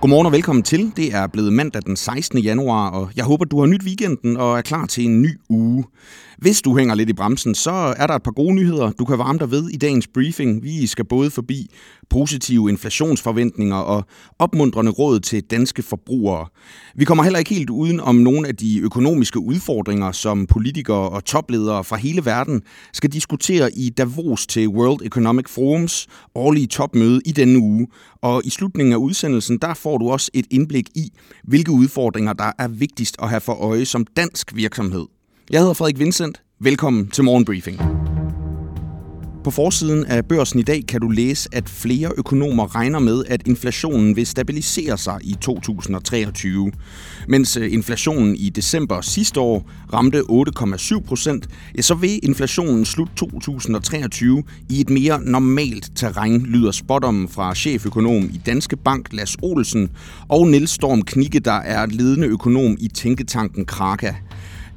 Godmorgen og velkommen til. Det er blevet mandag den 16. januar, og jeg håber, du har nyt weekenden og er klar til en ny uge. Hvis du hænger lidt i bremsen, så er der et par gode nyheder, du kan varme dig ved i dagens briefing. Vi skal både forbi positive inflationsforventninger og opmuntrende råd til danske forbrugere. Vi kommer heller ikke helt uden om nogle af de økonomiske udfordringer, som politikere og topledere fra hele verden skal diskutere i Davos til World Economic Forums årlige topmøde i denne uge. Og i slutningen af udsendelsen, der får du også et indblik i, hvilke udfordringer, der er vigtigst at have for øje som dansk virksomhed. Jeg hedder Frederik Vincent. Velkommen til Morgenbriefing. På forsiden af børsen i dag kan du læse, at flere økonomer regner med, at inflationen vil stabilisere sig i 2023. Mens øh, inflationen i december sidste år ramte 8,7 procent, ja, så vil inflationen slut 2023 i et mere normalt terræn, lyder spotommen fra cheføkonom i Danske Bank, Lars Olsen, og Niels Storm Knikke, der er ledende økonom i tænketanken Kraka.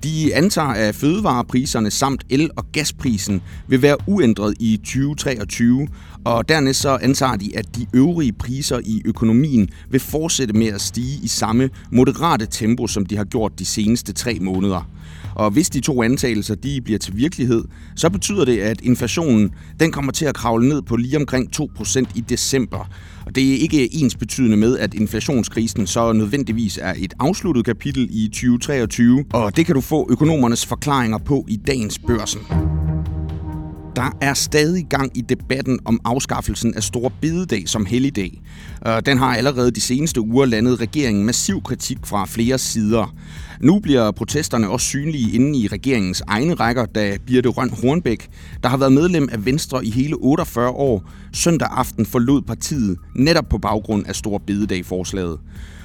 De antager, at fødevarepriserne samt el- og gasprisen vil være uændret i 2023, og dernæst så antager de, at de øvrige priser i økonomien vil fortsætte med at stige i samme moderate tempo, som de har gjort de seneste tre måneder. Og hvis de to antagelser de bliver til virkelighed, så betyder det, at inflationen den kommer til at kravle ned på lige omkring 2% i december. Og det er ikke ens betydende med, at inflationskrisen så nødvendigvis er et afsluttet kapitel i 2023, og det kan du få økonomernes forklaringer på i dagens børsen. Der er stadig gang i debatten om afskaffelsen af Store Bededag som helligdag. Øh, den har allerede de seneste uger landet regeringen massiv kritik fra flere sider. Nu bliver protesterne også synlige inde i regeringens egne rækker, da Birte Røn Hornbæk, der har været medlem af Venstre i hele 48 år, søndag aften forlod partiet netop på baggrund af Store Bededag-forslaget.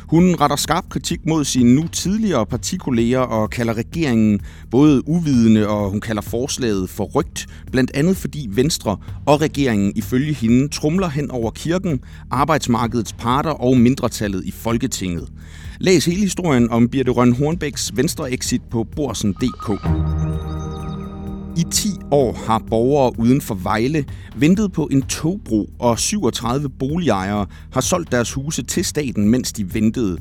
Hun retter skarp kritik mod sine nu tidligere partikolleger og kalder regeringen både uvidende og hun kalder forslaget for rygt, blandt andet fordi Venstre og regeringen ifølge hende trumler hen over kirken, arbejdsmarkedets parter og mindretallet i Folketinget. Læs hele historien om Birte Røn Hornbæks Venstre-exit på borsen.dk. I 10 år har borgere uden for Vejle ventet på en togbro, og 37 boligejere har solgt deres huse til staten, mens de ventede.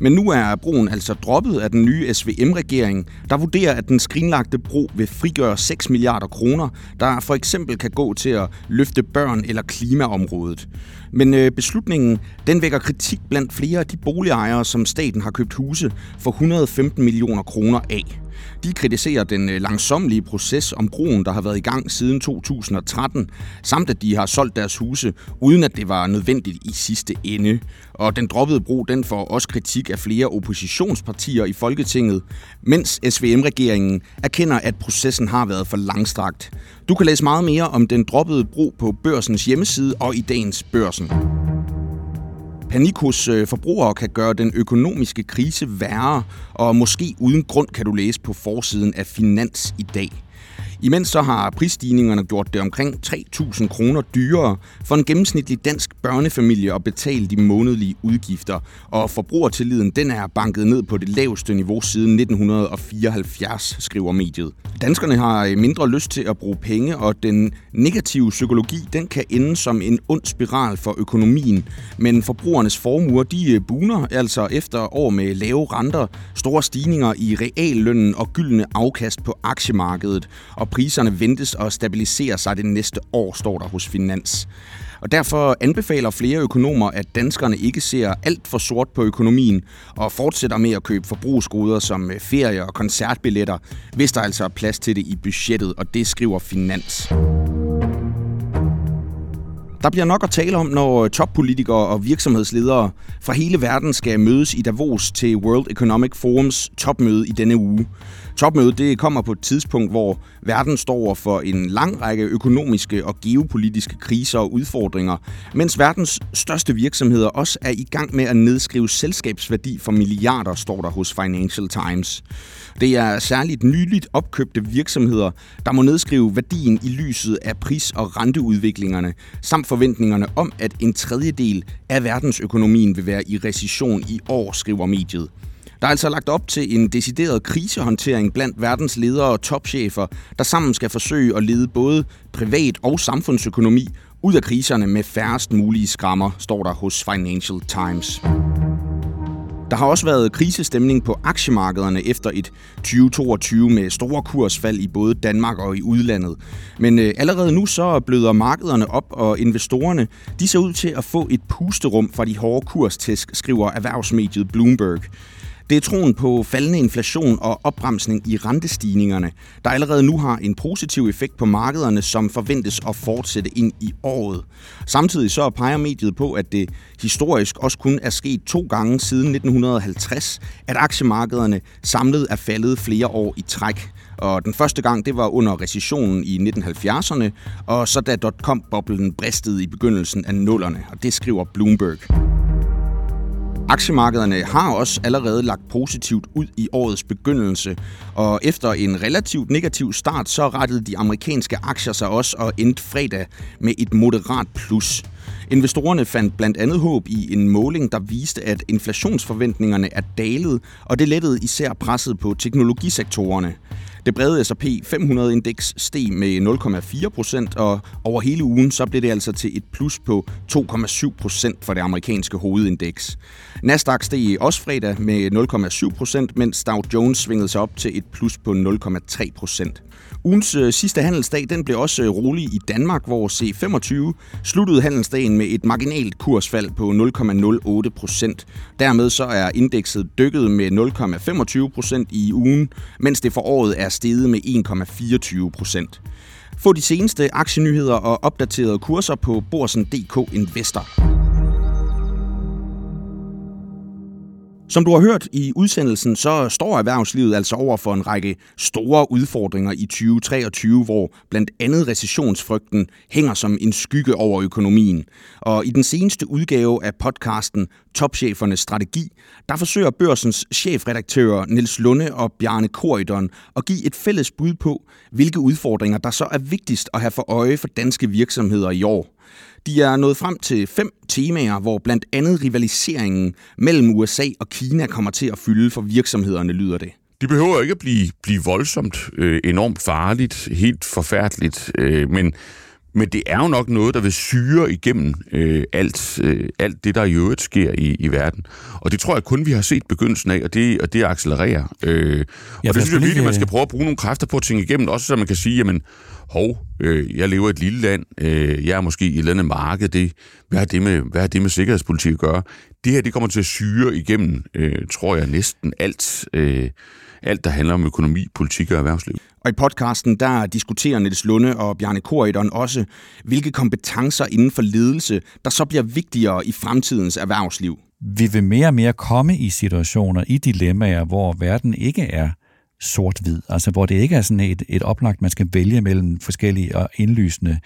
Men nu er broen altså droppet af den nye SVM-regering, der vurderer, at den skrinlagte bro vil frigøre 6 milliarder kroner, der for eksempel kan gå til at løfte børn eller klimaområdet. Men øh, beslutningen den vækker kritik blandt flere af de boligejere, som staten har købt huse for 115 millioner kroner af. De kritiserer den øh, langsomlige proces om broen, der har været i gang siden 2013, samt at de har solgt deres huse, uden at det var nødvendigt i sidste ende. Og den droppede bro, den får også kritik af flere oppositionspartier i Folketinget, mens SVM-regeringen erkender, at processen har været for langstrakt. Du kan læse meget mere om den droppede bro på børsens hjemmeside og i dagens børsen. Panik hos øh, forbrugere kan gøre den økonomiske krise værre, og måske uden grund kan du læse på forsiden af Finans i dag. Imens så har prisstigningerne gjort det omkring 3.000 kroner dyrere for en gennemsnitlig dansk børnefamilie at betale de månedlige udgifter, og forbrugertilliden den er banket ned på det laveste niveau siden 1974, skriver mediet. Danskerne har øh, mindre lyst til at bruge penge, og den negative psykologi den kan ende som en ond spiral for økonomien. Men forbrugernes formuer de øh, buner altså efter år med lave renter, store stigninger i reallønnen og gyldne afkast på aktiemarkedet. Og priserne ventes at stabilisere sig det næste år, står der hos Finans. Og derfor anbefaler flere økonomer, at danskerne ikke ser alt for sort på økonomien og fortsætter med at købe forbrugsgoder som øh, ferie og koncertbilletter, hvis der altså er plads til det i budgettet, og det skriver Finans. Der bliver nok at tale om, når øh, toppolitikere og virksomhedsledere fra hele verden skal mødes i Davos til World Economic Forums topmøde i denne uge. Topmødet det kommer på et tidspunkt, hvor verden står for en lang række økonomiske og geopolitiske kriser og udfordringer, mens verdens største virksomheder også er i gang med at nedskrive selskabsværdi for milliarder, står der hos Financial Times. Det er særligt nyligt opkøbte virksomheder, der må nedskrive værdien i lyset af pris- og renteudviklingerne, samt forventningerne om, at en tredjedel af verdensøkonomien vil være i recession i år, skriver mediet. Der er altså lagt op til en decideret krisehåndtering blandt verdens ledere og topchefer, der sammen skal forsøge at lede både privat og samfundsøkonomi ud af kriserne med færrest mulige skrammer, står der hos Financial Times. Der har også været krisestemning på aktiemarkederne efter et 2022 med store kursfald i både Danmark og i udlandet. Men øh, allerede nu så bløder markederne op, og investorerne de ser ud til at få et pusterum fra de hårde kurstæsk, skriver erhvervsmediet Bloomberg. Det er troen på faldende inflation og opbremsning i rentestigningerne, der allerede nu har en positiv effekt på markederne, som forventes at fortsætte ind i året. Samtidig så peger mediet på, at det historisk også kun er sket to gange siden 1950, at aktiemarkederne samlet er faldet flere år i træk. Og den første gang, det var under recessionen i 1970'erne, og så da dot-com-boblen bristede i begyndelsen af nullerne, og det skriver Bloomberg. Aktiemarkederne har også allerede lagt positivt ud i årets begyndelse, og efter en relativt negativ start, så rettede de amerikanske aktier sig også og endte fredag med et moderat plus. Investorerne fandt blandt andet håb i en måling, der viste, at inflationsforventningerne er dalet, og det lettede især presset på teknologisektorerne. Det brede S&P 500-indeks steg med 0,4 procent, og over hele ugen så blev det altså til et plus på 2,7 procent for det amerikanske hovedindeks. Nasdaq steg også fredag med 0,7 procent, mens Dow Jones svingede sig op til et plus på 0,3 procent. Ugens øh, sidste handelsdag den blev også øh, rolig i Danmark, hvor C25 sluttede handelsdagen med et marginalt kursfald på 0,08 procent. Dermed så er indekset dykket med 0,25 procent i ugen, mens det for året er steget med 1,24 procent. Få de seneste aktienyheder og opdaterede kurser på Borsen.dk Investor. Som du har hørt i udsendelsen, så står erhvervslivet altså over for en række store udfordringer i 2023, hvor blandt andet recessionsfrygten hænger som en skygge over økonomien. Og i den seneste udgave af podcasten Topchefernes Strategi, der forsøger børsens chefredaktører Niels Lunde og Bjarne Korydon at give et fælles bud på, hvilke udfordringer der så er vigtigst at have for øje for danske virksomheder i år. De er nået frem til fem temaer, hvor blandt andet rivaliseringen mellem USA og Kina kommer til at fylde for virksomhederne, lyder det. De behøver ikke at blive, blive voldsomt øh, enormt farligt, helt forfærdeligt, øh, men, men det er jo nok noget, der vil syre igennem øh, alt, øh, alt det, der i øvrigt sker i, i verden. Og det tror jeg kun, vi har set begyndelsen af, og det, og det accelererer. Øh, ja, og det synes jeg virkelig, man skal prøve at bruge nogle kræfter på at tænke igennem, også så man kan sige, jamen, hov, øh, jeg lever i et lille land, øh, jeg er måske i et eller andet marked, det, hvad, har det med, hvad har det med sikkerhedspolitik at gøre? Det her, det kommer til at syre igennem, øh, tror jeg, næsten alt, øh, alt, der handler om økonomi, politik og erhvervsliv. Og i podcasten, der diskuterer Niels Lunde og Bjarne Korydon også, hvilke kompetencer inden for ledelse, der så bliver vigtigere i fremtidens erhvervsliv. Vi vil mere og mere komme i situationer, i dilemmaer, hvor verden ikke er sort-hvid. Altså hvor det ikke er sådan et, et oplagt, man skal vælge mellem forskellige og indlysende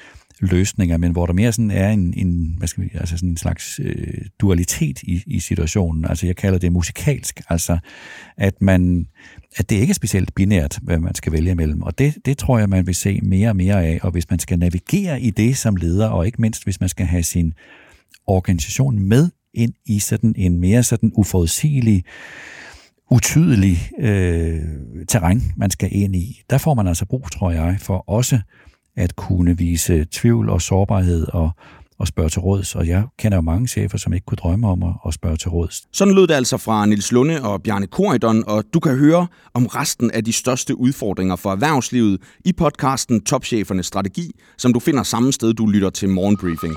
løsninger, men hvor der mere sådan er en, en, hvad skal vi, altså sådan en slags øh, dualitet i, i situationen. Altså jeg kalder det musikalsk, altså at man at det ikke er specielt binært, hvad man skal vælge imellem. Og det, det tror jeg, man vil se mere og mere af. Og hvis man skal navigere i det som leder, og ikke mindst hvis man skal have sin organisation med ind i sådan en mere sådan uforudsigelig utydelig øh, terræn, man skal ind i. Der får man altså brug, tror jeg, for også at kunne vise tvivl og sårbarhed og, og spørge til råds. Og jeg kender jo mange chefer, som ikke kunne drømme om at, at spørge til råds. Sådan lød det altså fra Nils Lunde og Bjarne Koridon, og du kan høre om resten af de største udfordringer for erhvervslivet i podcasten Topchefernes Strategi, som du finder samme sted, du lytter til Morgenbriefing.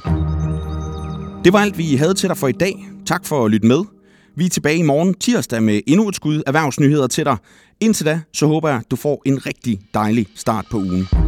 Det var alt, vi havde til dig for i dag. Tak for at lytte med. Vi er tilbage i morgen tirsdag med endnu et skud erhvervsnyheder til dig. Indtil da, så håber jeg, du får en rigtig dejlig start på ugen.